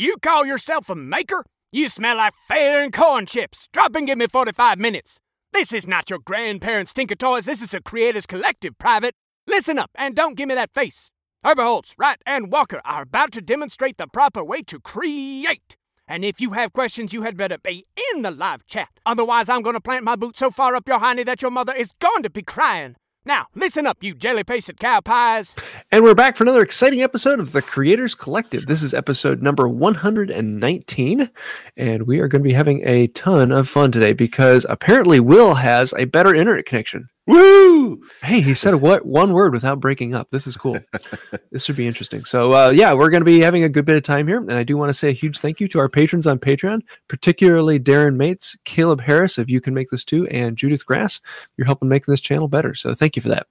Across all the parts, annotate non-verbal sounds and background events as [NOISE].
You call yourself a maker? You smell like fair and corn chips. Drop and give me 45 minutes. This is not your grandparents' Tinker Toys. This is a Creators Collective private. Listen up and don't give me that face. Herberholz, Wright, and Walker are about to demonstrate the proper way to create. And if you have questions, you had better be in the live chat. Otherwise, I'm going to plant my boot so far up your hiney that your mother is going to be crying. Now, listen up, you jelly pasted cow pies. And we're back for another exciting episode of the Creators Collective. This is episode number 119. And we are going to be having a ton of fun today because apparently Will has a better internet connection. Woo! Hey, he said [LAUGHS] what one word without breaking up. This is cool. [LAUGHS] this should be interesting. So, uh, yeah, we're going to be having a good bit of time here, and I do want to say a huge thank you to our patrons on Patreon, particularly Darren Mates, Caleb Harris, if you can make this too, and Judith Grass. You're helping make this channel better, so thank you for that.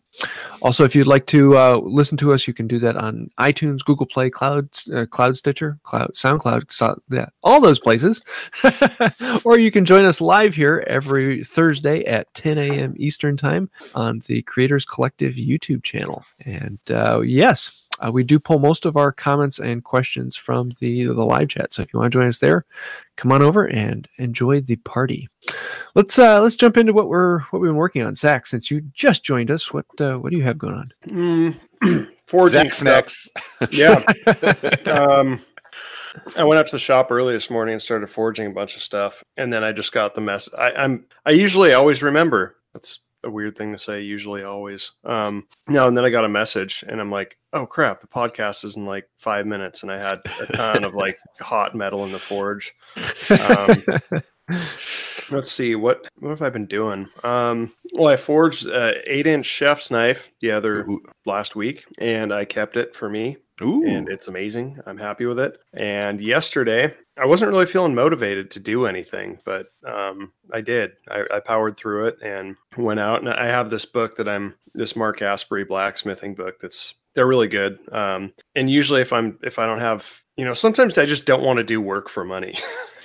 Also, if you'd like to uh, listen to us, you can do that on iTunes, Google Play, Cloud, uh, Cloud Stitcher, Cloud SoundCloud, so, yeah, all those places. [LAUGHS] or you can join us live here every Thursday at 10 a.m. Eastern Time on the Creators Collective YouTube channel. And uh, yes, uh, we do pull most of our comments and questions from the the live chat. So if you want to join us there, come on over and enjoy the party. Let's uh, let's jump into what we're what we've been working on. Zach, since you just joined us, what uh, what do you have going on? Mm, [CLEARS THROAT] forging Zach stuff. [LAUGHS] Yeah. [LAUGHS] um, I went up to the shop early this morning and started forging a bunch of stuff, and then I just got the mess. I, I'm I usually always remember. That's a weird thing to say. Usually, always. Um, no, and then I got a message, and I'm like, "Oh crap! The podcast is in like five minutes," and I had a ton of like [LAUGHS] hot metal in the forge. Um, [LAUGHS] let's see what what have I been doing? Um, well, I forged a eight inch chef's knife the other Ooh. last week, and I kept it for me Ooh. and it's amazing. I'm happy with it. And yesterday, I wasn't really feeling motivated to do anything, but um, I did. I, I powered through it and went out. And I have this book that I'm this Mark Aspery blacksmithing book. That's they're really good. Um, and usually, if I'm if I don't have you know, sometimes I just don't want to do work for money.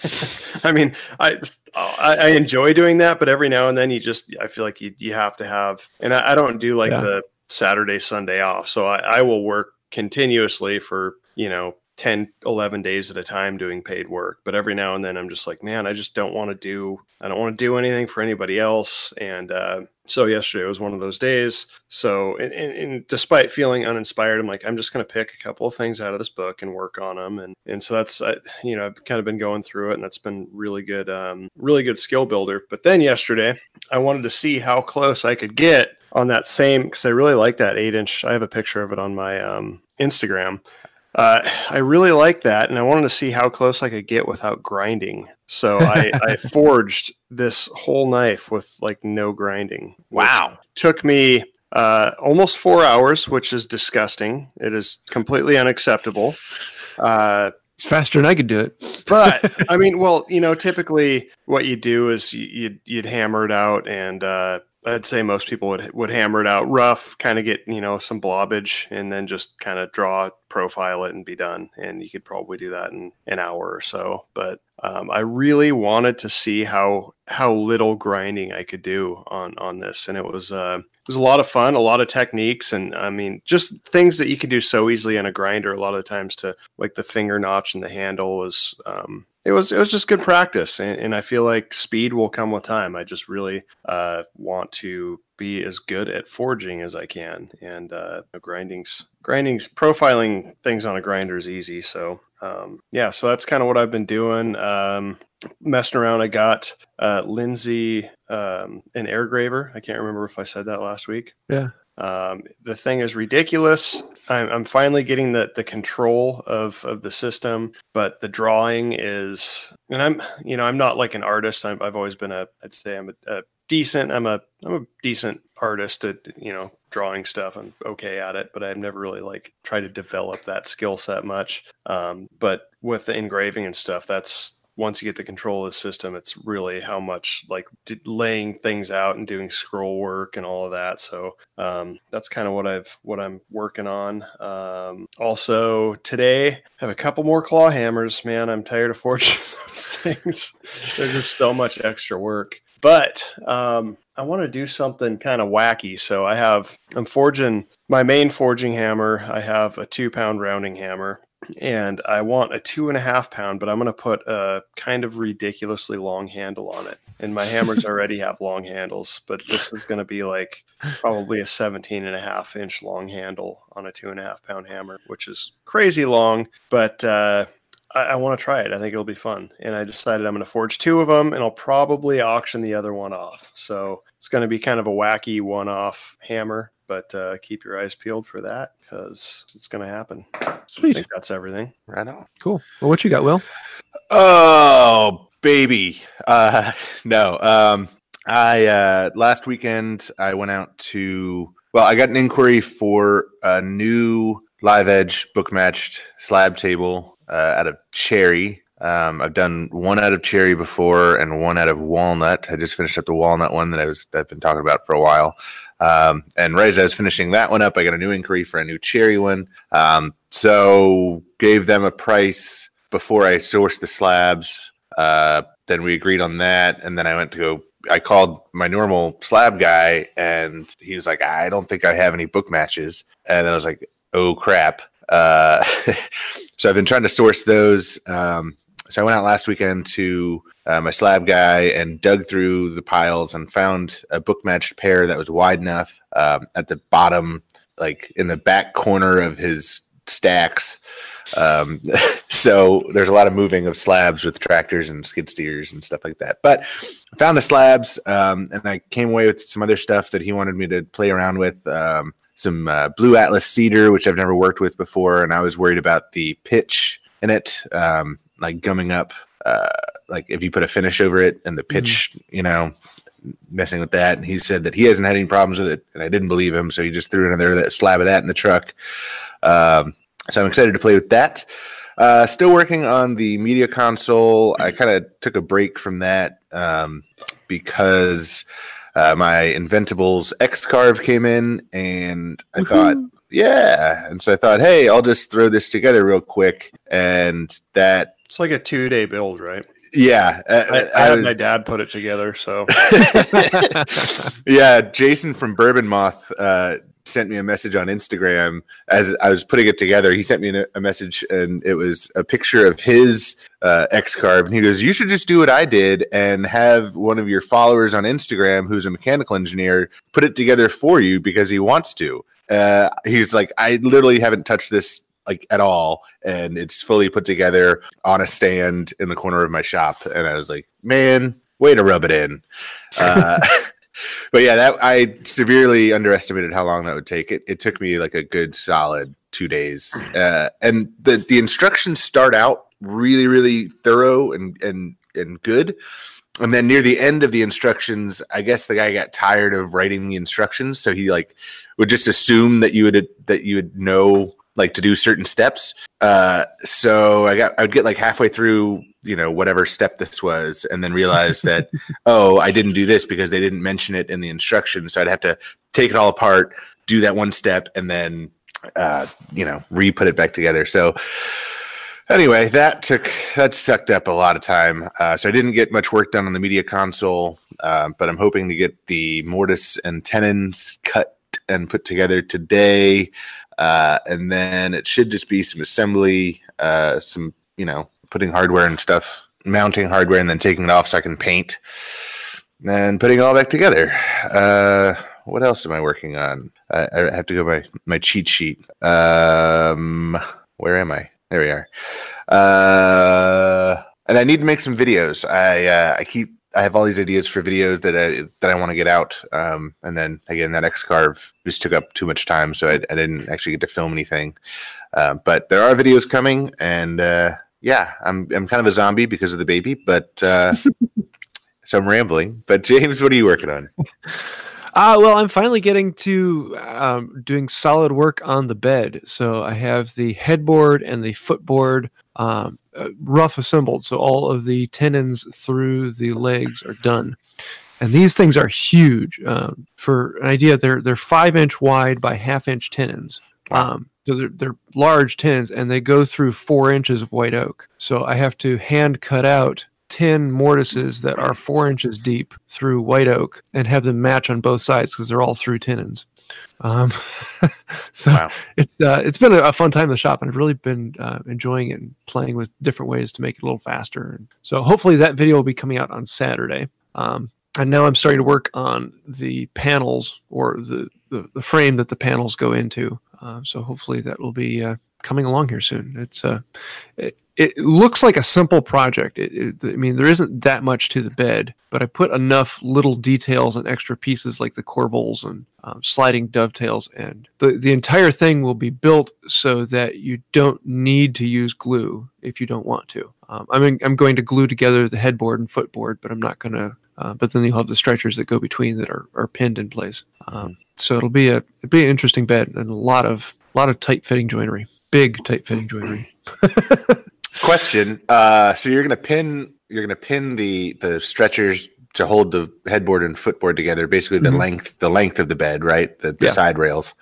[LAUGHS] I mean, I, I I enjoy doing that, but every now and then you just I feel like you you have to have, and I, I don't do like Yeah. the Saturday Sunday off, so I, I will work continuously for you know 10 11 days at a time doing paid work. But every now and then i'm just like man i just don't want to do i don't want to do anything for anybody else. And uh, so yesterday was one of those days. So and, and, and despite feeling uninspired i'm like i'm just going to pick a couple of things out of this book and work on them and and so that's I, you know i've kind of been going through it and that's been really good um, really good skill builder. But then yesterday i wanted to see how close i could get on that same because i really like that eight inch i have a picture of it on my um, instagram uh, I really like that, and I wanted to see how close I could get without grinding. So I, I [LAUGHS] forged this whole knife with like no grinding. Wow. Took me uh, almost four hours, which is disgusting. It is completely unacceptable. Uh, It's faster than I could do it. but [LAUGHS] I mean, well, you know, typically what you do is you- you'd you'd hammer it out, and uh, I'd say most people would would hammer it out rough, kind of get you know some blobbage, and then just kind of draw, profile it, and be done. And you could probably do that in an hour or so. But um, I really wanted to see how how little grinding I could do on on this, and it was. Uh, it was a lot of fun, a lot of techniques, and I mean, just things that you could do so easily on a grinder. A lot of the times, to like the finger notch and the handle was um, it was it was just good practice, and, and I feel like speed will come with time. I just really uh, want to be as good at forging as I can, and uh, grinding's grinding's profiling things on a grinder is easy. So um, yeah, so that's kind of what I've been doing. Um, messing around, I got uh, Lindsay um, an air graver. I can't remember if I said that last week. Yeah. Um, the thing is ridiculous. I'm, I'm finally getting the, the control of, of the system, but the drawing is, and I'm, you know, I'm not like an artist. I'm, I've always been a, I'd say I'm a, a decent, I'm a, I'm a decent artist at, you know, drawing stuff. I'm okay at it, but I've never really like tried to develop that skill set much. Um, but with the engraving and stuff, that's, once you get the control of the system, it's really how much like laying things out and doing scroll work and all of that. So um, that's kind of what I've what I'm working on. Um, also today, I have a couple more claw hammers. Man, I'm tired of [LAUGHS] forging those things. They're just so much extra work. But um, I want to do something kind of wacky. So I have I'm forging my main forging hammer. I have a two pound rounding hammer and I want a two and a half pound, but I'm going to put a kind of ridiculously long handle on it. And my hammers [LAUGHS] already have long handles, but this is going to be like probably a 17 and a half inch long handle on a two and a half pound hammer, which is crazy long, but uh, I, I want to try it. I think it'll be fun. And I decided I'm going to forge two of them and I'll probably auction the other one off. So it's going to be kind of a wacky one off hammer, but uh, keep your eyes peeled for that because it's going to happen. I think that's everything. Right on. Cool. Well, what you got, Will? Oh, baby. Uh [LAUGHS] no. Um I uh last weekend I went out to well, I got an inquiry for a new live edge book matched slab table uh, out of cherry. Um, I've done one out of cherry before and one out of walnut. I just finished up the walnut one that I was I've been talking about for a while. Um, and right as I was finishing that one up, I got a new inquiry for a new cherry one. Um, so gave them a price before I sourced the slabs. Uh, then we agreed on that, and then I went to go. I called my normal slab guy, and he was like, "I don't think I have any book matches." And then I was like, "Oh crap!" Uh, [LAUGHS] so I've been trying to source those. Um, so I went out last weekend to uh, my slab guy and dug through the piles and found a book matched pair that was wide enough um, at the bottom, like in the back corner of his stacks. Um, [LAUGHS] so there's a lot of moving of slabs with tractors and skid steers and stuff like that. But I found the slabs um, and I came away with some other stuff that he wanted me to play around with. Um, some uh, blue atlas cedar, which I've never worked with before, and I was worried about the pitch in it, um, like gumming up. Uh, like if you put a finish over it and the pitch, you know, messing with that. And he said that he hasn't had any problems with it, and I didn't believe him, so he just threw another that slab of that in the truck. Um, so I'm excited to play with that. Uh, still working on the media console. I kind of took a break from that um, because uh, my Inventables X Carve came in, and I thought, yeah, and so I thought, hey, I'll just throw this together real quick, and that, It's like a two day build, right? yeah, uh, I, I, I had was- my dad put it together. So [LAUGHS] [LAUGHS] yeah, Jason from Bourbon Moth uh, sent me a message on Instagram as I was putting it together. He sent me a, a message, and it was a picture of his uh, X Carve, and he goes, "You should just do what I did and have one of your followers on Instagram, who's a mechanical engineer, put it together for you because he wants to." Uh, he's like, "I literally haven't touched this." Like at all, and it's fully put together on a stand in the corner of my shop. And I was like, "Man, way to rub it in." Uh, [LAUGHS] but yeah, that I severely underestimated how long that would take. It it took me like a good solid two days, uh, and the the instructions start out really really thorough and and and good. And then near the end of the instructions, I guess the guy got tired of writing the instructions, so he like would just assume that you would that you would know like to do certain steps. Uh, so I got I would get like halfway through, you know, whatever step this was, and then realize that [LAUGHS] oh, I didn't do this because they didn't mention it in the instructions. So I'd have to take it all apart, do that one step, and then uh, you know, re put it back together. So anyway, that took that sucked up a lot of time. Uh, so I didn't get much work done on the media console, uh, but I'm hoping to get the mortise and tenons cut and put together today. Uh, and then it should just be some assembly, uh, some, you know, putting hardware and stuff, mounting hardware, and then taking it off so I can paint and putting it all back together. Uh, what else am I working on? I, I have to go by my cheat sheet. Um, where am I? There we are. Uh, and I need to make some videos. I uh, I keep I have all these ideas for videos that I that I want to get out. Um, and then again, that X carve just took up too much time, so I, I didn't actually get to film anything. Uh, but there are videos coming, and uh, yeah, I'm I'm kind of a zombie because of the baby, but uh, [LAUGHS] so I'm rambling. But James, what are you working on? Uh, well, I'm finally getting to um, doing solid work on the bed. So I have the headboard and the footboard um, uh, rough assembled. So all of the tenons through the legs are done. And these things are huge. Um, for an idea, they're they're five inch wide by half inch tenons. Um, so they're, they're large tenons, and they go through four inches of white oak. So I have to hand cut out 10 mortises that are four inches deep through white oak and have them match on both sides because they're all through tenons. Um, [LAUGHS] so Wow. it's uh, it's been a, a fun time in the shop, and I've really been uh, enjoying it and playing with different ways to make it a little faster. And so hopefully that video will be coming out on Saturday. Um, and now I'm starting to work on the panels or the the, the frame that the panels go into. Uh, so hopefully that will be uh, coming along here soon. It's uh, it, it looks like a simple project. It, it, I mean, there isn't that much to the bed, but I put enough little details and extra pieces like the corbels and um, sliding dovetails, and the the entire thing will be built so that you don't need to use glue if you don't want to. Um, I mean, I'm going to glue together the headboard and footboard, but I'm not going to. Uh, but then you'll have the stretchers that go between that are, are pinned in place. Um, so it'll be a it'll be an interesting bed and a lot of lot of tight fitting joinery, big tight fitting joinery. [LAUGHS] Question. Uh, so you're gonna pin you're gonna pin the the stretchers to hold the headboard and footboard together, basically the Mhm. length the length of the bed, right? The, the Yeah. side rails.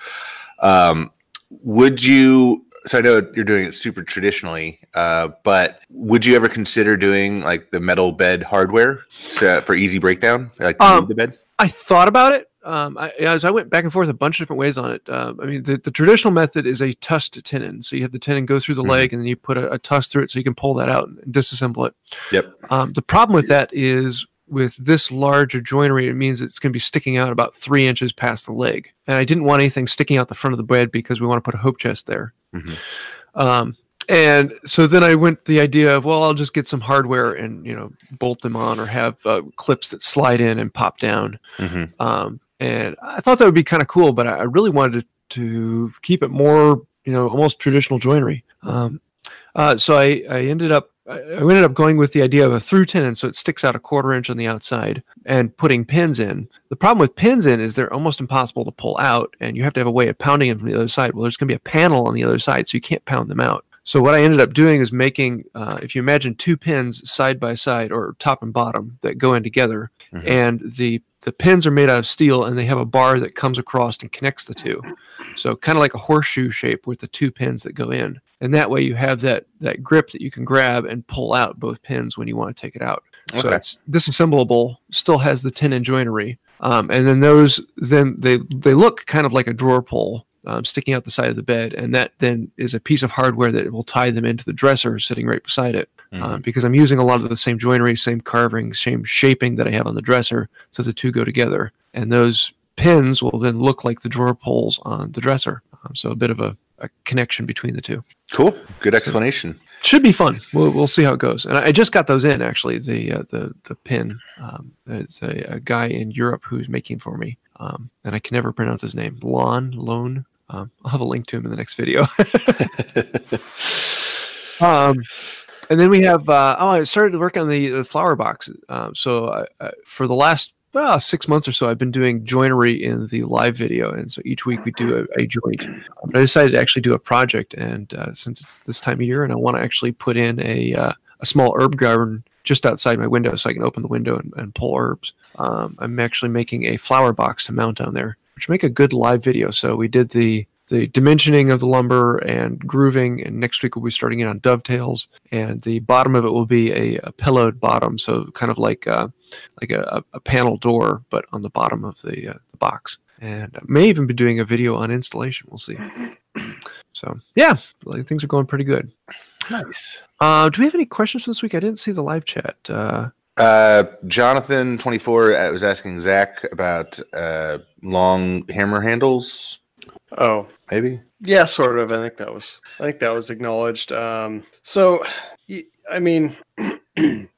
Um, would you? So I know you're doing it super traditionally, uh, but would you ever consider doing like the metal bed hardware so, for easy breakdown, like Um, the bed? I thought about it. Um, I, as I went back and forth a bunch of different ways on it. Um, I mean, the, the traditional method is a tusked tenon. So you have the tenon go through the Mhm. leg, and then you put a, a tusk through it, so you can pull that out and disassemble it. Yep. Um, the problem with that is with this large a joinery, it means it's going to be sticking out about three inches past the leg, and I didn't want anything sticking out the front of the bed because we want to put a hope chest there. Mhm. Um, and so then I went the idea of well, I'll just get some hardware and you know bolt them on or have uh, clips that slide in and pop down. hmm Um, and I thought that would be kind of cool, but I really wanted to, to keep it more, you know, almost traditional joinery. Um, uh, so I, I ended up I ended up going with the idea of a through tenon, so it sticks out a quarter inch on the outside, and putting pins in. The problem with pins in is they're almost impossible to pull out, and you have to have a way of pounding them from the other side. Well, there's going to be a panel on the other side, so you can't pound them out. So what I ended up doing is making, uh, if you imagine two pins side by side or top and bottom that go in together, Mhm. and the the pins are made out of steel, and they have a bar that comes across and connects the two. So kind of like a horseshoe shape with the two pins that go in, and that way you have that that grip that you can grab and pull out both pins when you want to take it out. So it's disassemblable, still has the tenon joinery, um, and then those then they they look kind of like a drawer pull um, sticking out the side of the bed, and that then is a piece of hardware that will tie them into the dresser sitting right beside it. Mhm. Um, because I'm using a lot of the same joinery, same carving, same shaping that I have on the dresser, so the two go together, and those pins will then look like the drawer pulls on the dresser. Um, so a bit of a, a connection between the two. Cool. Good explanation. Should be fun. We'll, we'll see how it goes. And I I just got those in actually. The uh, the the pin. Um, it's a, a guy in Europe who's making for me, um, and I can never pronounce his name. Lon Lone. Um, I'll have a link to him in the next video. [LAUGHS] [LAUGHS] um, and then we have. Uh, oh, I started to work on the, the flower box. Um, so I, I, for the last uh, six months or so, I've been doing joinery in the live video, and so each week we do a, a joint. But I decided to actually do a project, and uh, since it's this time of year, and I want to actually put in a uh, a small herb garden just outside my window, so I can open the window and, and pull herbs. Um, I'm actually making a flower box to mount on there, which make a good live video. So we did the the dimensioning of the lumber and grooving, and next week we'll be starting in on dovetails, and the bottom of it will be a, a pillowed bottom, so kind of like uh, like a, a panel door, but on the bottom of the, uh, the box. And I may even be doing a video on installation. We'll see. [CLEARS THROAT] So yeah, like, things are going pretty good. Nice. Uh, do we have any questions this week? I didn't see the live chat. Uh, Uh, Jonathan twenty four was asking Zach about uh, long hammer handles. Oh, Maybe. Yeah, sort of. I think that was I think that was acknowledged. Um, so, I mean, [CLEARS THROAT]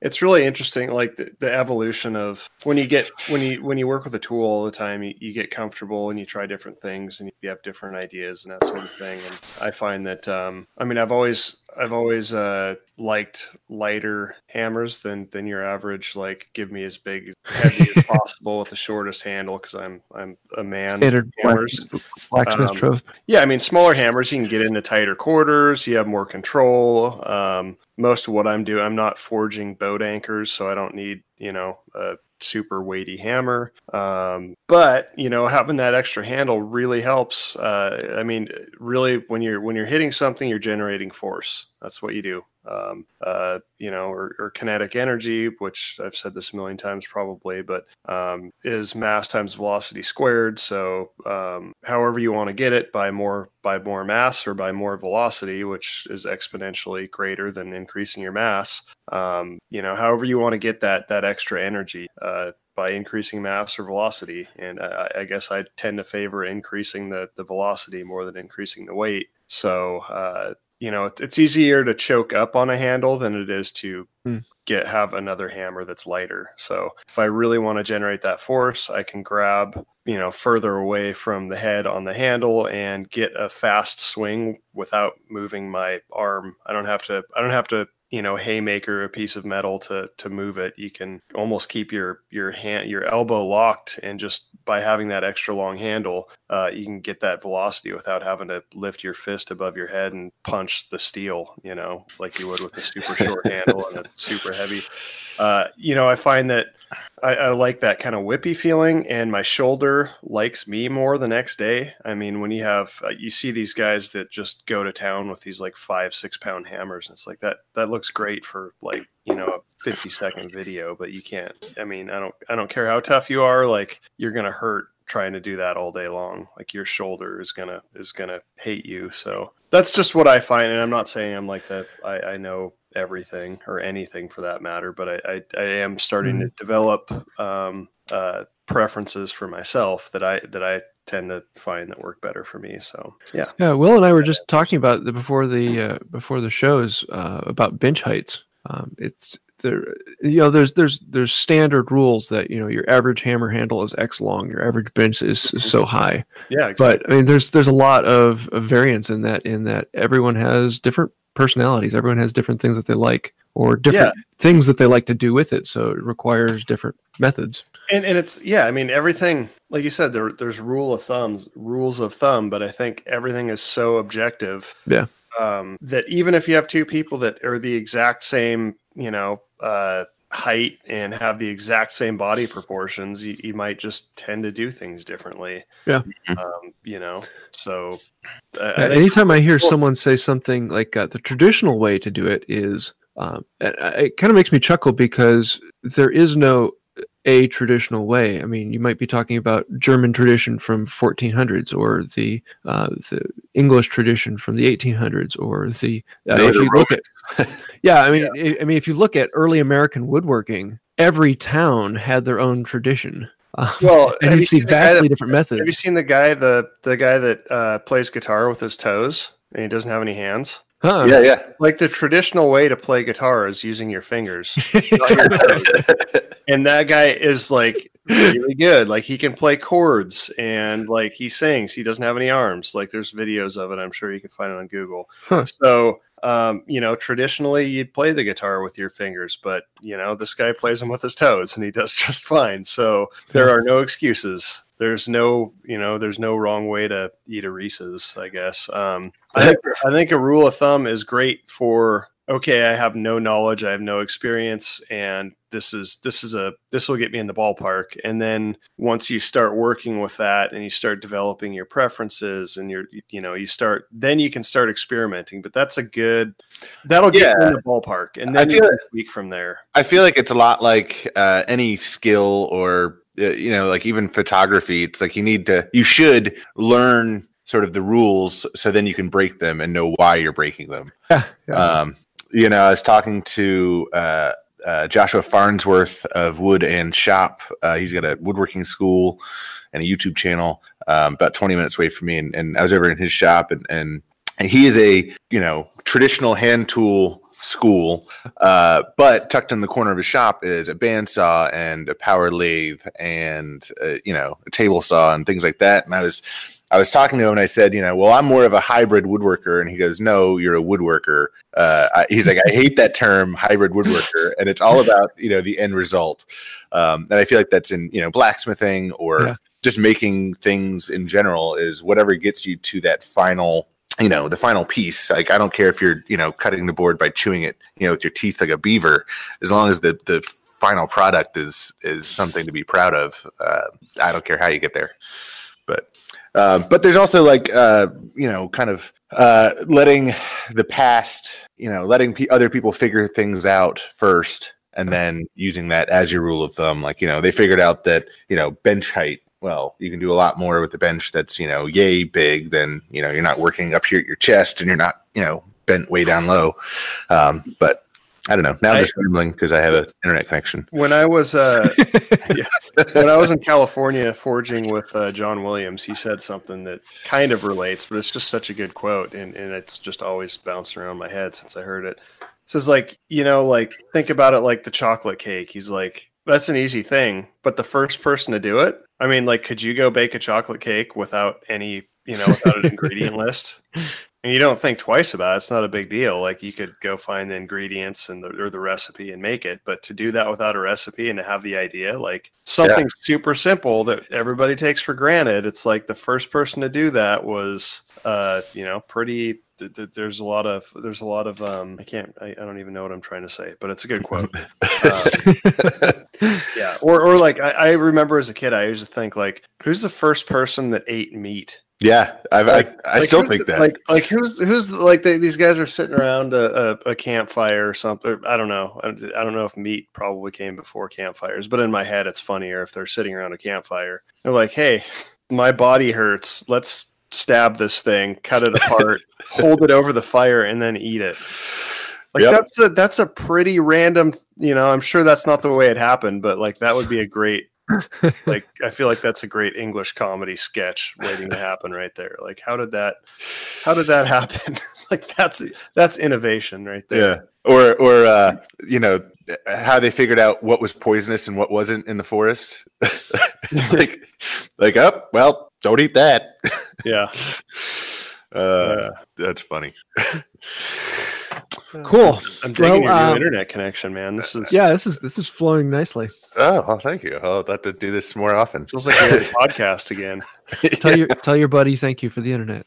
it's really interesting, like the, the evolution of when you get when you when you work with a tool all the time, you, you get comfortable and you try different things and you have different ideas and that sort of thing. And I find that um, I mean, I've always I've always uh, liked lighter hammers than than your average. Like, give me as big heavy as [LAUGHS] possible with the shortest handle because I'm I'm a man. standard hammers. blacksmith Um. Yeah, I mean, smaller hammers, you can get into tighter quarters. You have more control. Um, most of what I'm doing, I'm not forging boat anchors, so I don't need, you know, a super weighty hammer. Um, but you know, having that extra handle really helps. Uh, I mean, really, when you're when you're hitting something, you're generating force. That's what you do. Um, uh, you know, or, or, kinetic energy, which I've said this a million times probably, but um, is mass times velocity squared. So um, however you want to get it by more by more mass or by more velocity, which is exponentially greater than increasing your mass. Um, you know, however you want to get that that extra energy. Uh, by increasing mass or velocity. And I, I, guess I tend to favor increasing the, the velocity more than increasing the weight. So, uh, you know, it's, it's, easier to choke up on a handle than it is to hmm. get have another hammer that's lighter. So, if I really want to generate that force, I can grab, you know, further away from the head on the handle and get a fast swing without moving my arm. I don't have to I don't have to you know haymaker a piece of metal to to move it you can almost keep your your hand your elbow locked and just by having that extra long handle uh, you can get that velocity without having to lift your fist above your head and punch the steel you know like you would with a super short [LAUGHS] handle and a super heavy. Uh, you know i find that I, I, like that kind of whippy feeling, and my shoulder likes me more the next day. I mean, when you have uh, you see these guys that just go to town with these like five six pound hammers, and it's like that that looks great for like you know a 50 second video, but you can't. I mean, I don't I don't care how tough you are, like you're gonna hurt trying to do that all day long. Like your shoulder is gonna is gonna hate you. So that's just what I find, and I'm not saying I'm like that. I, I know everything or anything for that matter, but I, I, I am starting mm-hmm. to develop um, uh, preferences for myself that I that I tend to find that work better for me. So yeah, yeah. Will and I were just talking about the, before the uh, before the shows uh, about bench heights. Um, it's there, you know, there's there's there's standard rules that you know your average hammer handle is X long, your average bench is, is so mm-hmm. high. Yeah, exactly. but I mean, there's there's a lot of, of variance in that in that everyone has different personalities. Everyone has different things that they like or different yeah. things that they like to do with it. So it requires different methods. And and it's yeah, I mean everything like you said there there's rule of thumbs, rules of thumb, but I think everything is so objective. Yeah. Um, that even if you have two people that are the exact same, you know, uh, height and have the exact same body proportions, you, you might just tend to do things differently. Yeah. Um, you know, so. Uh, I anytime I hear someone say something like uh, the traditional way to do it is, um, it kind of makes me chuckle because there is no a traditional way. I mean, you might be talking about German tradition from 1400s, or the uh, the English tradition from the 1800s, or the uh, if you look at [LAUGHS] yeah, I mean, yeah. I mean, if you look at early American woodworking, every town had their own tradition. [LAUGHS] Uh, well, and you see vastly that, different methods. Have you seen the guy the the guy that uh, plays guitar with his toes and he doesn't have any hands? Huh. Yeah, yeah. Like the traditional way to play guitar is using your fingers. [LAUGHS] [LAUGHS] and that guy is like really good. Like he can play chords and like he sings. He doesn't have any arms. Like there's videos of it. I'm sure you can find it on Google. Huh. So um, you know, traditionally you'd play the guitar with your fingers, but you know, this guy plays them with his toes and he does [LAUGHS] just fine. So there are no excuses. There's no, you know, there's no wrong way to eat a Reese's, I guess. Um, I think, I think a rule of thumb is great for okay, I have no knowledge, I have no experience, and this is this is a this will get me in the ballpark. And then once you start working with that and you start developing your preferences and you're you know you start then you can start experimenting. But that's a good that'll get yeah. you in the ballpark, and then I feel you speak from there. I feel like it's a lot like uh, any skill or uh, you know like even photography. It's like you need to you should learn sort of the rules so then you can break them and know why you're breaking them. Yeah, yeah. Um, you know, I was talking to uh, uh, Joshua Farnsworth of Wood and Shop. Uh, he's got a woodworking school and a YouTube channel um, about 20 minutes away from me. And, and, I was over in his shop, and, and, and he is a you know traditional hand tool school, uh, but tucked in the corner of his shop is a bandsaw and a power lathe and uh, you know a table saw and things like that. And I was I was talking to him and I said, you know, well, I'm more of a hybrid woodworker. And he goes, no, you're a woodworker. Uh, I, he's like, I hate that term, hybrid woodworker. And it's all about, you know, the end result. Um, and I feel like that's in, you know, blacksmithing or yeah. just making things in general is whatever gets you to that final you know the final piece like i don't care if you're you know cutting the board by chewing it you know with your teeth like a beaver as long as the the final product is is something to be proud of uh, i don't care how you get there Uh, but there's also like uh, you know, kind of uh, letting the past, you know, letting p- other people figure things out first, and then using that as your rule of thumb. Like you know, they figured out that you know bench height. Well, you can do a lot more with the bench that's you know yay big than you know you're not working up here at your chest and you're not you know bent way down low. Um, but I don't know. Now I'm just scribbling because I have an internet connection. When I was uh, [LAUGHS] yeah, [LAUGHS] when I was in California forging with uh, John Williams, he said something that kind of relates, but it's just such a good quote, and, and it's just always bounced around my head since I heard it. It says like you know like think about it like the chocolate cake. He's like that's an easy thing, but the first person to do it, I mean, like, could you go bake a chocolate cake without any you know without an [LAUGHS] ingredient list? And you don't think twice about it. It's not a big deal. Like you could go find the ingredients and the, or the recipe and make it. But to do that without a recipe and to have the idea, like something super simple that everybody takes for granted, it's like the first person to do that was, uh, you know, pretty. Th- th- there's a lot of there's a lot of um, I can't I, I don't even know what I'm trying to say, but it's a good quote. Um, [LAUGHS] yeah, or or like I, I remember as a kid, I used to think like, who's the first person that ate meat? Yeah, I've, Like- I, I Like, still think that. Like, like who's who's like they, these guys are sitting around a, a, a campfire or something. I don't know. I, don't- I don't know if meat probably came before campfires, but in my head, it's funnier if they're sitting around a campfire. They're like, "Hey, my body hurts. Let's stab this thing, cut it [LAUGHS] apart, hold it over the fire, and then eat it." Like Yep. that's a that's a pretty random. You know, I'm sure that's not the way it happened, but like that would be a great like I feel like that's a great English comedy sketch waiting to happen right there. Like how did that how did that happen? [LAUGHS] like that's that's innovation right there. yeah, or or uh, you know how they figured out what was poisonous and what wasn't in the forest. [LAUGHS] like, like, up. well, don't eat that. Yeah. [LAUGHS] Uh, that's funny. Cool. I'm digging your Well, new um, internet connection, man. This is Yeah, this is this is flowing nicely. Oh, well, thank you. I'll have to do this more often. feels like a [LAUGHS] podcast again. [LAUGHS] Tell your tell your buddy thank you for the internet.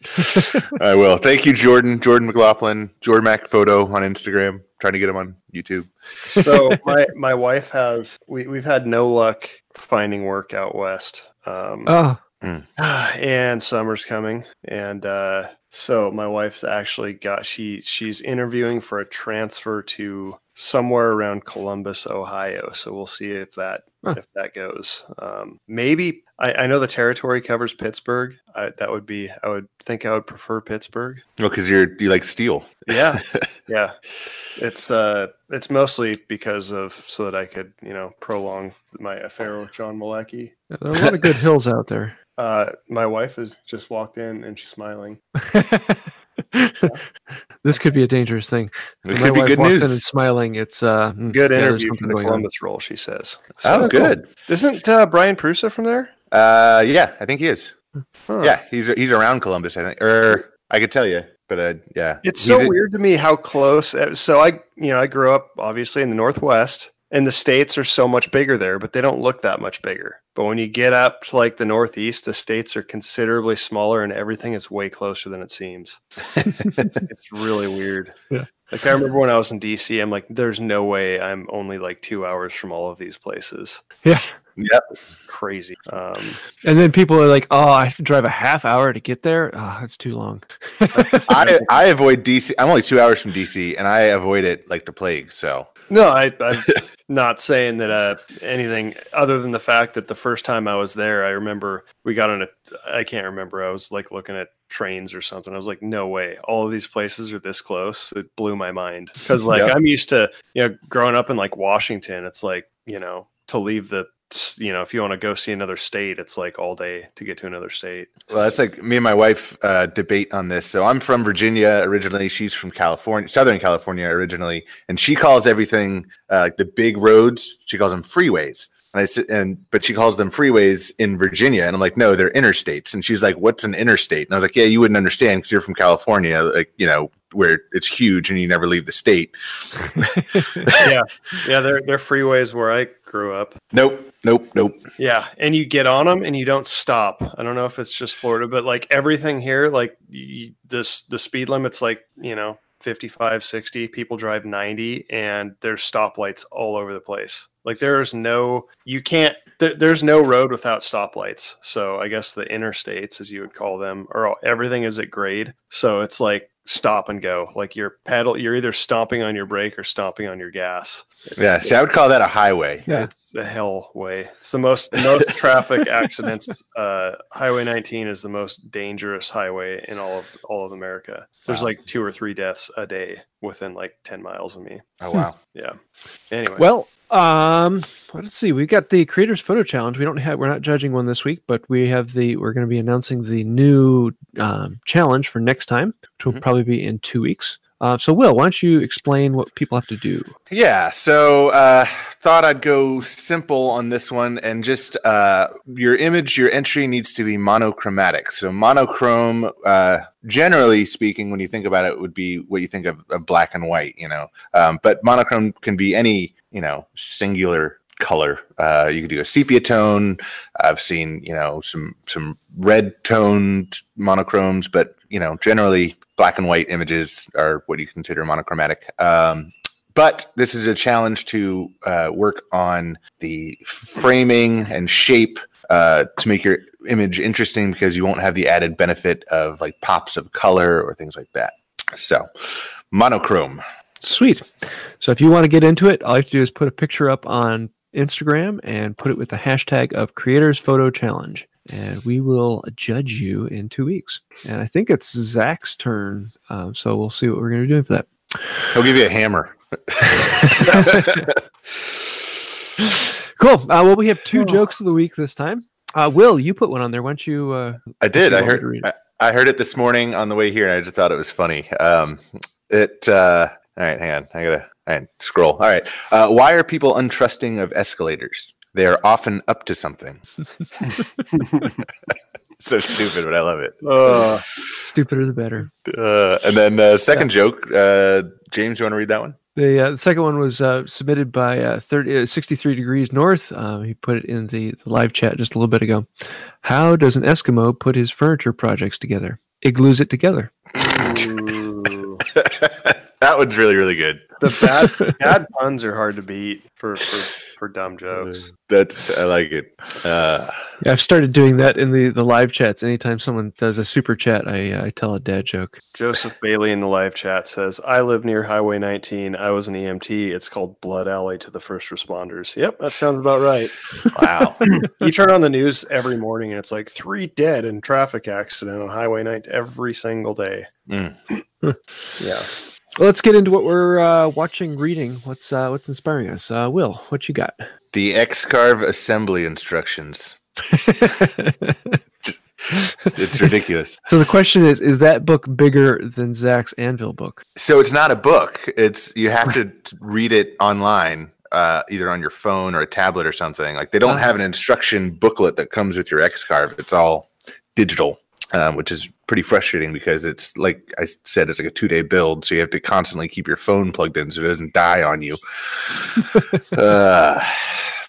[LAUGHS] I will. Thank you, Jordan. Jordan McLaughlin. Jordan Mac Photo on Instagram. Trying to get him on YouTube. So my my wife has we we've had no luck finding work out west. Um, oh, [SIGHS] and summer's coming and uh so my wife's actually got she she's interviewing for a transfer to somewhere around Columbus, Ohio. So we'll see if that Huh. if that goes. Um, maybe I, I know the territory covers Pittsburgh. I, that would be I would think I would prefer Pittsburgh. Well, because you're you like steel. Yeah, [LAUGHS] yeah. It's uh it's mostly because of so that I could you know prolong my affair with John Malecki. there are a lot of good hills out there. [LAUGHS] Uh, my wife has just walked in and she's smiling. [LAUGHS] this could be a dangerous thing. It could be wife good walks in news. and smiling. It's uh, hmm, Good yeah, interview for the going on. Columbus role, she says. Oh, cool. good. Isn't uh, Brian Prusa from there? Uh, yeah, I think he is. Huh. Yeah, he's he's around Columbus. I think, or I could tell you, but uh, yeah, It's He's so a- weird to me how close. uh, So I, you know, I grew up obviously in the Northwest, and the states are so much bigger there, but they don't look that much bigger. But when you get up to like the Northeast, the states are considerably smaller, and everything is way closer than it seems. [LAUGHS] it's really weird. Yeah. Like I remember when I was in DC, I'm like, there's no way I'm only like two hours from all of these places. Yeah. Yep, it's crazy. Um, And then people are like, "Oh, I have to drive a half hour to get there. Oh, that's too long." [LAUGHS] I I avoid DC. I'm only two hours from DC, and I avoid it like the plague. So No, I, I'm not saying that uh, anything other than the fact that the first time I was there, I remember we got on a, I can't remember, I was like looking at trains or something. I was like, no way, all of these places are this close. It blew my mind because like Yep. I'm used to, you know, growing up in like Washington, it's like, you know, to leave the, you know, if you want to go see another state, it's like all day to get to another state. Well, that's like me and my wife uh, debate on this. So I'm from Virginia originally. She's from California, Southern California originally, and she calls everything uh, like the big roads. She calls them freeways. And I sit and but she calls them freeways in Virginia, and I'm like, no, they're interstates. And she's like, what's an interstate? And I was like, yeah, you wouldn't understand because you're from California, like you know where it's huge and you never leave the state. [LAUGHS] yeah. Yeah. They're, they're freeways where I grew up. Nope, nope, nope. Yeah, and you get on them and you don't stop. I don't know if it's just Florida, but like everything here, like y- this, the speed limit's like you know 55, 60. People drive 90, and there's stoplights all over the place. Like there's no, you can't There, there's no road without stoplights. So I guess the interstates, as you would call them, or everything is at grade. So it's like stop and go. Like you're paddle, you're either stomping on your brake or stomping on your gas. Yeah, see, I would call that a highway. Yeah. It's a hell way. It's the most most traffic [LAUGHS] accidents. Uh, highway 19 is the most dangerous highway in all of all of America. There's Wow. like two or three deaths a day within like 10 miles of me. Oh wow. Yeah. Anyway, Well, um, let's see. We've got the Creators Photo Challenge. We don't have. We're not judging one this week, but we have the. We're going to be announcing the new um, challenge for next time, which will Mhm. probably be in two weeks. Uh, so, Will, why don't you explain what people have to do? Yeah, so uh, thought I'd go simple on this one and just uh, your image, your entry needs to be monochromatic. So monochrome, uh, generally speaking, when you think about it, would be what you think of, of black and white, you know. Um, but monochrome can be any, you know, singular color. Uh, you could do a sepia tone. I've seen, you know, some some red toned monochromes, but you know, generally black and white images are what you consider monochromatic. Um, but this is a challenge to uh, work on the framing and shape uh, to make your image interesting because you won't have the added benefit of like pops of color or things like that. So, monochrome. Sweet. So, if you want to get into it, all you have to do is put a picture up on Instagram and put it with the hashtag of Creators Photo Challenge. And we will judge you in two weeks. And I think it's Zach's turn. Um, so we'll see what we're going to be doing for that. He'll give you a hammer. [LAUGHS] [LAUGHS] Cool. Uh, well, we have two jokes of the week this time. Uh, Will, you put one on there. Why don't you? Uh, I did. I want me to heard. I, I heard it this morning on the way here, and I just thought it was funny. Um, it. Uh, all right, hang on. I gotta. All right, scroll. All right. Uh, why are people untrusting of escalators? They are often up to something. [LAUGHS] [LAUGHS] so stupid, but I love it. uh, stupider the better. Uh, and then uh, second joke, uh, James, you want to read that one? The, uh, the second one was uh, submitted by uh, 30, uh, 63 Degrees North. Um, he put it in the, the live chat just a little bit ago. How does an Eskimo put his furniture projects together? It glues it together. [LAUGHS] that one's really, really good. the bad bad puns are hard to beat for for, for dumb jokes. That's I like it. Uh, Yeah, I've started doing that in the, the live chats. Anytime someone does a super chat, I, uh, I tell a dad joke. Joseph Bailey in the live chat says, "I live near Highway 19. I was an EMT. It's called Blood Alley to the first responders." Yep, that sounds about right. wow. [LAUGHS] you turn on the news every morning and it's like three dead in traffic accident on Highway 19 every single day. Mm. [LAUGHS] Yeah. Well, let's get into what we're uh, watching, reading. What's uh, what's inspiring us? Uh, Will, what you got? The X-Carve assembly instructions. [LAUGHS] It's ridiculous. so the question is: Is that book bigger than Zach's Anvil book? So it's not a book. It's you have to read it online, uh, either on your phone or a tablet or something. Like they don't Ah. have an instruction booklet that comes with your X-Carve. It's all digital, um, which is pretty frustrating because it's like I said, it's like a two-day build, so you have to constantly keep your phone plugged in so it doesn't die on you. [LAUGHS] uh,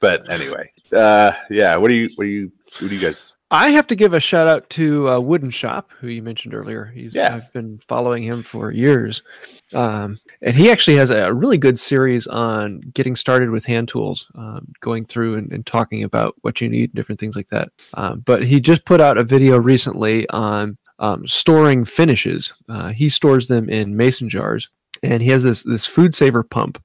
but anyway, uh, yeah. What do you? What do you? What do you guys? I have to give a shout out to uh, Wood and Shop, who you mentioned earlier. He's Yeah. I've been following him for years, um, and he actually has a really good series on getting started with hand tools, um, going through and, and talking about what you need, different things like that. Um, but he just put out a video recently on um, storing finishes. Uh, he stores them in mason jars. And he has this this food saver pump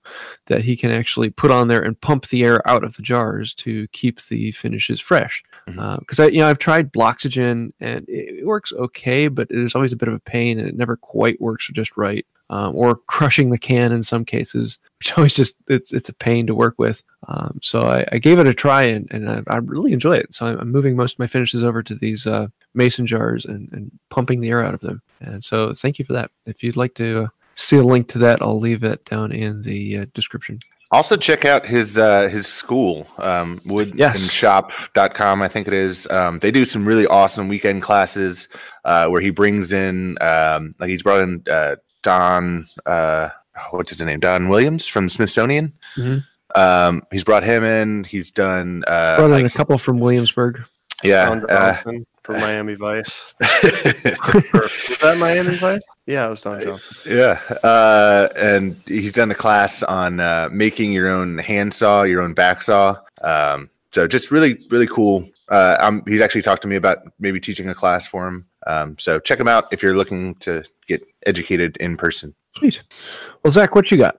that he can actually put on there and pump the air out of the jars to keep the finishes fresh because I, you know, I've tried Bloxygen and it, works okay, but there's always a bit of a pain and it never quite works just right. Um, or crushing the can in some cases, [LAUGHS] which always just it's it's a pain to work with. Um, so I, I gave it a try and, and I, I really enjoy it. So I'm, I'm moving most of my finishes over to these uh, mason jars and, and pumping the air out of them. And so thank you for that. If you'd like to uh, see a link to that, I'll leave it down in the uh, description. Also check out his uh, his school, um, Yes. woodandshop.com, I think it is. Um, they do some really awesome weekend classes uh, where he brings in, um, like he's brought in uh, Don, uh, what's his name? Don Williams from Smithsonian. Mhm. Um, he's brought him in. He's done, uh, Brought in like- a couple from Williamsburg. yeah. Uh, Johnson from Miami Vice. Or- [LAUGHS] was that Miami Vice? Yeah, it was Don Johnson. Yeah, uh, and he's done a class on uh, making your own handsaw, your own back saw. Um, so just really, really cool. Uh, um, he's actually talked to me about maybe teaching a class for him. Um, so check him out if you're looking to get educated in person. Sweet. Well, Zach, what you got?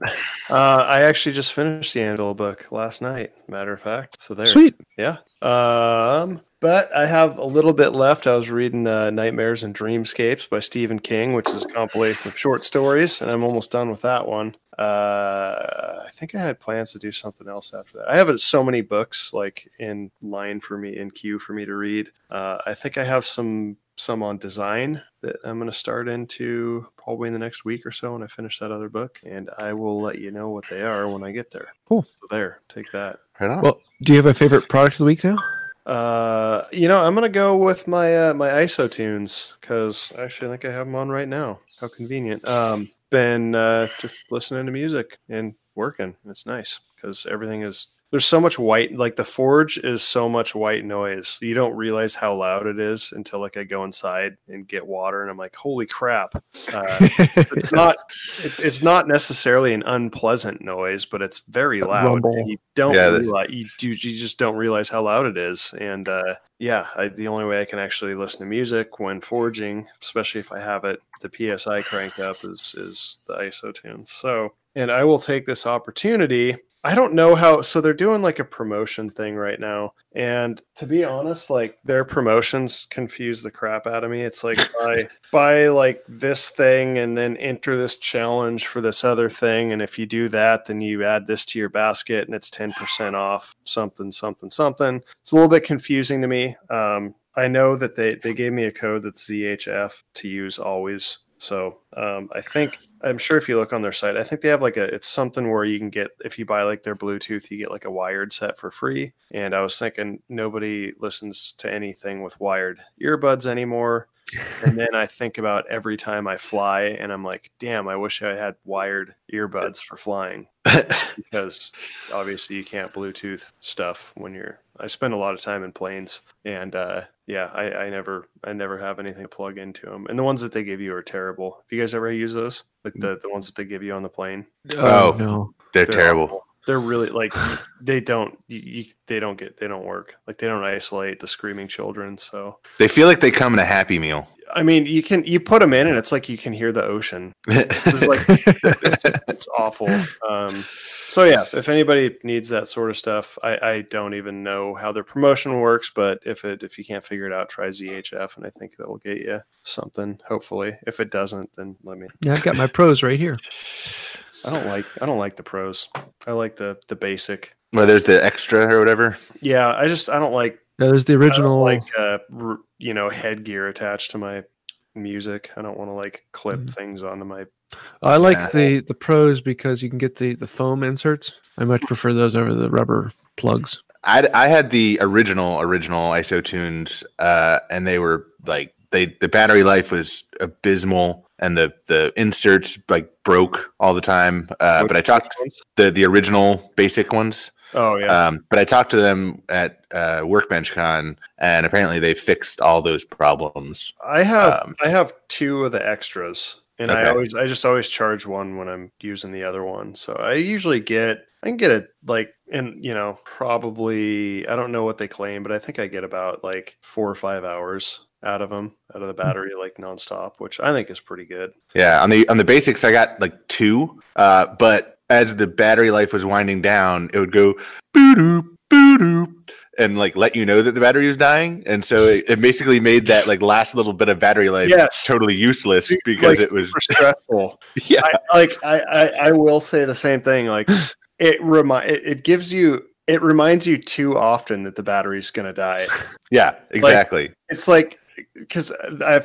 Uh, I actually just finished the Anvil book last night. Matter of fact, so there. Sweet. Yeah. Um, but I have a little bit left. I was reading uh, Nightmares and Dreamscapes by Stephen King, which is a compilation of short stories, and I'm almost done with that one. Uh, I think I had plans to do something else after that. I have so many books like in line for me in queue for me to read. Uh, I think I have some some on design that I'm going to start into probably in the next week or so when I finish that other book, and I will let you know what they are when I get there. Cool. So there, take that. Right on. Well, do you have a favorite product of the week now? Uh, you know, I'm gonna go with my uh, my ISO tunes because actually I think I have them on right now. How convenient. Um, been uh, just listening to music and working. It's nice because everything is there's so much white. Like the forge is so much white noise. You don't realize how loud it is until like I go inside and get water, and I'm like, holy crap! Uh, [LAUGHS] it's not it, it's not necessarily an unpleasant noise, but it's very loud. You don't yeah, realize, you, do you just don't realize how loud it is. And uh, yeah, I, the only way I can actually listen to music when forging, especially if I have it the PSI cranked up, is is the ISO tunes. So, and I will take this opportunity. I don't know how. So they're doing like a promotion thing right now, and to be honest, like their promotions confuse the crap out of me. It's like [LAUGHS] buy buy like this thing and then enter this challenge for this other thing, and if you do that, then you add this to your basket, and it's ten percent [GASPS] off something something something. It's a little bit confusing to me. Um, I know that they they gave me a code that's ZHF to use always. So um, I think I'm sure if you look on their site, I think they have like a it's something where you can get if you buy like their Bluetooth, you get like a wired set for free. And I was thinking nobody listens to anything with wired earbuds anymore. And then I [LAUGHS] think about every time I fly, and I'm like, damn, I wish I had wired earbuds for flying because obviously you can't Bluetooth stuff when you're. I spend a lot of time in planes, and uh, yeah, I, I never, I never have anything to plug into them. And the ones that they give you are terrible. Have you guys ever use those? Like the the ones that they give you on the plane? Oh. no. They're They're terrible. awful. They're really like they don't, you, you, they don't get, they don't work. Like they don't isolate the screaming children. So They feel like they come in a Happy Meal. I mean, you can you put them in, and it's like you can hear the ocean. It's like it's, [LAUGHS] it's awful. Um, so yeah, if anybody needs that sort of stuff, I, I don't even know how their promotion works, but if it if you can't figure it out, try ZHF, and I think that will get you something. Hopefully, if it doesn't, then let me. Yeah, I've got my pros right here. I don't like I don't like the pros. I like the the basic. well, there's the extra or whatever. Yeah, I just I don't like Yeah, There's the original. like uh r- you know headgear attached to my music. I don't want to like clip Mhm. things onto my. I like Yeah. the the pros because you can get the the foam inserts. I much prefer those over the rubber plugs. I, I had the original original ISO tunes, uh, and they were like they the battery life was abysmal, and the the inserts like broke all the time. Uh, but I talked the the original basic ones. Oh yeah. Um, but I talked to them at uh, Workbench Con, and apparently they fixed all those problems. I have Um, I have two of the extras, and I always I just always charge one when I'm using the other one. So I usually get I can get it like and you know probably I don't know what they claim, but I think I get about like four or five hours out of them out of the battery like nonstop, which I think is pretty good. Yeah, on the on the basics, I got like two. Uh, but as the battery life was winding down, it would go boo doop boo doop and like let you know that the battery was dying. And so it, it basically made that like last little bit of battery life Yes. totally useless because Like, it was stressful. [LAUGHS] yeah I, like I, I I will say the same thing. Like it remind it, it gives you it reminds you too often that the battery's gonna die. [LAUGHS] yeah exactly. It's like because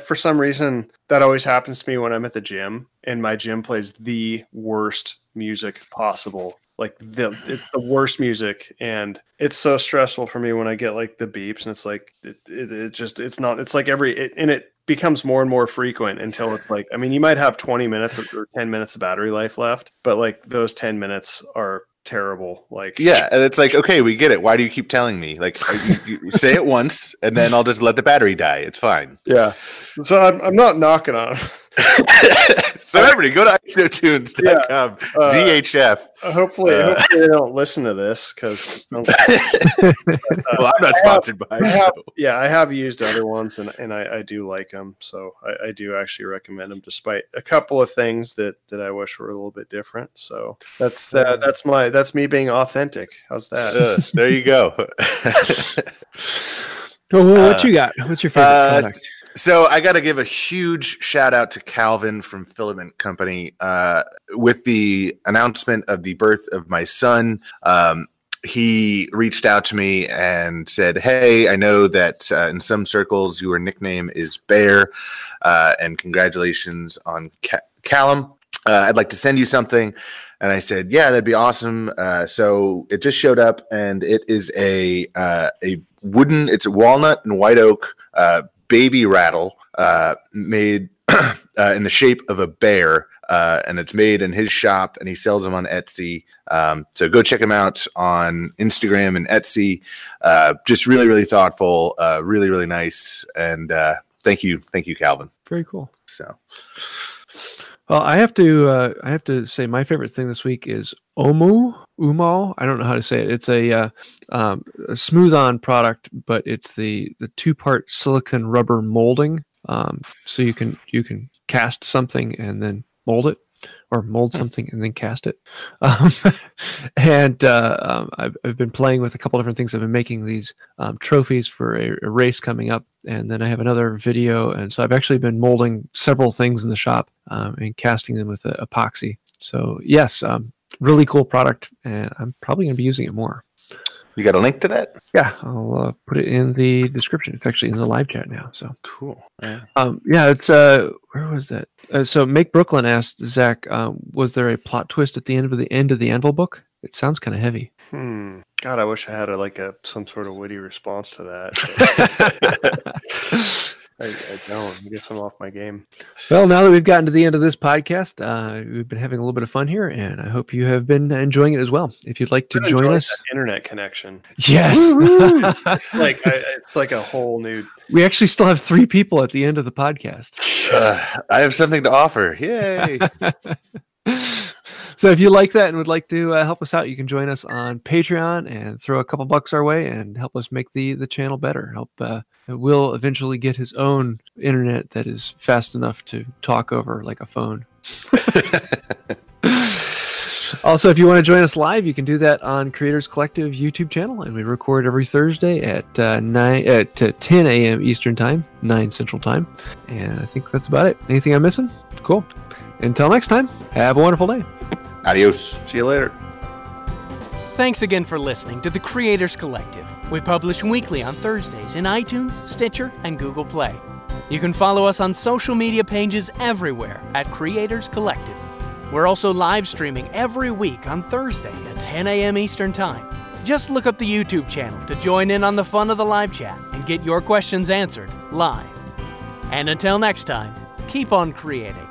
for some reason that always happens to me when I'm at the gym and my gym plays the worst music possible. Like the it's the worst music and it's so stressful for me when I get like the beeps and it's like it, it, it just it's not it's like every it, and it becomes more and more frequent until it's like I mean you might have 20 minutes or 10 minutes of battery life left but like those 10 minutes are terrible like Yeah, and it's like okay, we get it. Why do you keep telling me? Like you, you [LAUGHS] say it once, and then I'll just let the battery die. It's fine. Yeah. So I'm, I'm not knocking on 'em. so everybody go to isotunes.com. Uh, ZHF. Uh, hopefully, Uh, hopefully they don't listen to this because [LAUGHS] [LAUGHS] well, I'm not sponsored by. I have, so. yeah, I have used other ones and, and I, I do like them. So I, I do actually recommend them, despite a couple of things that, that I wish were a little bit different. So that's uh, that's my that's me being authentic. How's that? Uh, there you go. [LAUGHS] Well, what Uh, you got? What's your favorite Uh, product? So I got to give a huge shout out to Calvin from Filament Company uh, with the announcement of the birth of my son. Um, he reached out to me and said, "Hey, I know that uh, in some circles your nickname is Bear, uh, and congratulations on Ca- Callum. Uh, I'd like to send you something." And I said, "Yeah, that'd be awesome." Uh, so it just showed up, and it is a uh, a wooden. It's a walnut and white oak uh, baby rattle uh, made [CLEARS THROAT] uh, in the shape of a bear. Uh, and it's made in his shop, and he sells them on Etsy. Um, so go check him out on Instagram and Etsy. Uh, just really, really thoughtful, uh, really, really nice, and uh, thank you, thank you, Calvin. Very cool. So Well, I have to uh, I have to say my favorite thing this week is Omu Umo. I don't know how to say it. It's a, uh, um, a Smooth-On product, but it's the the two part silicon rubber molding. Um, so you can you can cast something and then mold it, or mold something and then cast it. [LAUGHS] Um, and uh, um, I've, I've been playing with a couple different things. I've been making these um, trophies for a, a race coming up, and then I have another video. And so I've actually been molding several things in the shop um, and casting them with epoxy. So yes, um, really cool product, and I'm probably going to be using it more. you got a link to that? Yeah, I'll uh, put it in the description. It's actually in the live chat now. So Cool. um, yeah, it's uh, where was that? Uh, so Make Brooklyn asked Zach, um, was there a plot twist at the end of the end of the Anvil book? It sounds kind of heavy. Hmm. God, I wish I had a, like a some sort of witty response to that. [LAUGHS] [LAUGHS] I, I don't. I guess I'm off my game. Well, now that we've gotten to the end of this podcast, uh, we've been having a little bit of fun here, and I hope you have been enjoying it as well. If you'd like to join us, internet connection. yes, Like [LAUGHS] I, it's like a whole new. we actually still have three people at the end of the podcast. Uh, [SIGHS] I have something to offer. Yay! [LAUGHS] so if you like that and would like to uh, help us out, you can join us on Patreon and throw a couple bucks our way and help us make the the channel better. Help uh, Will eventually get his own internet that is fast enough to talk over like a phone. [LAUGHS] also, if you want to join us live, you can do that on Creators Collective YouTube channel, and we record every Thursday at uh, nine at uh, 10 a.m. Eastern Time, nine Central Time, and I think that's about it. Anything I'm missing? Cool. Until next time, have a wonderful day. Adios. See you later. Thanks again for listening to the Creators Collective. We publish weekly on Thursdays in iTunes, Stitcher, and Google Play. You can follow us on social media pages everywhere at Creators Collective. We're also live streaming every week on Thursday at 10 a.m. Eastern Time. Just look up the YouTube channel to join in on the fun of the live chat and get your questions answered live. And until next time, keep on creating.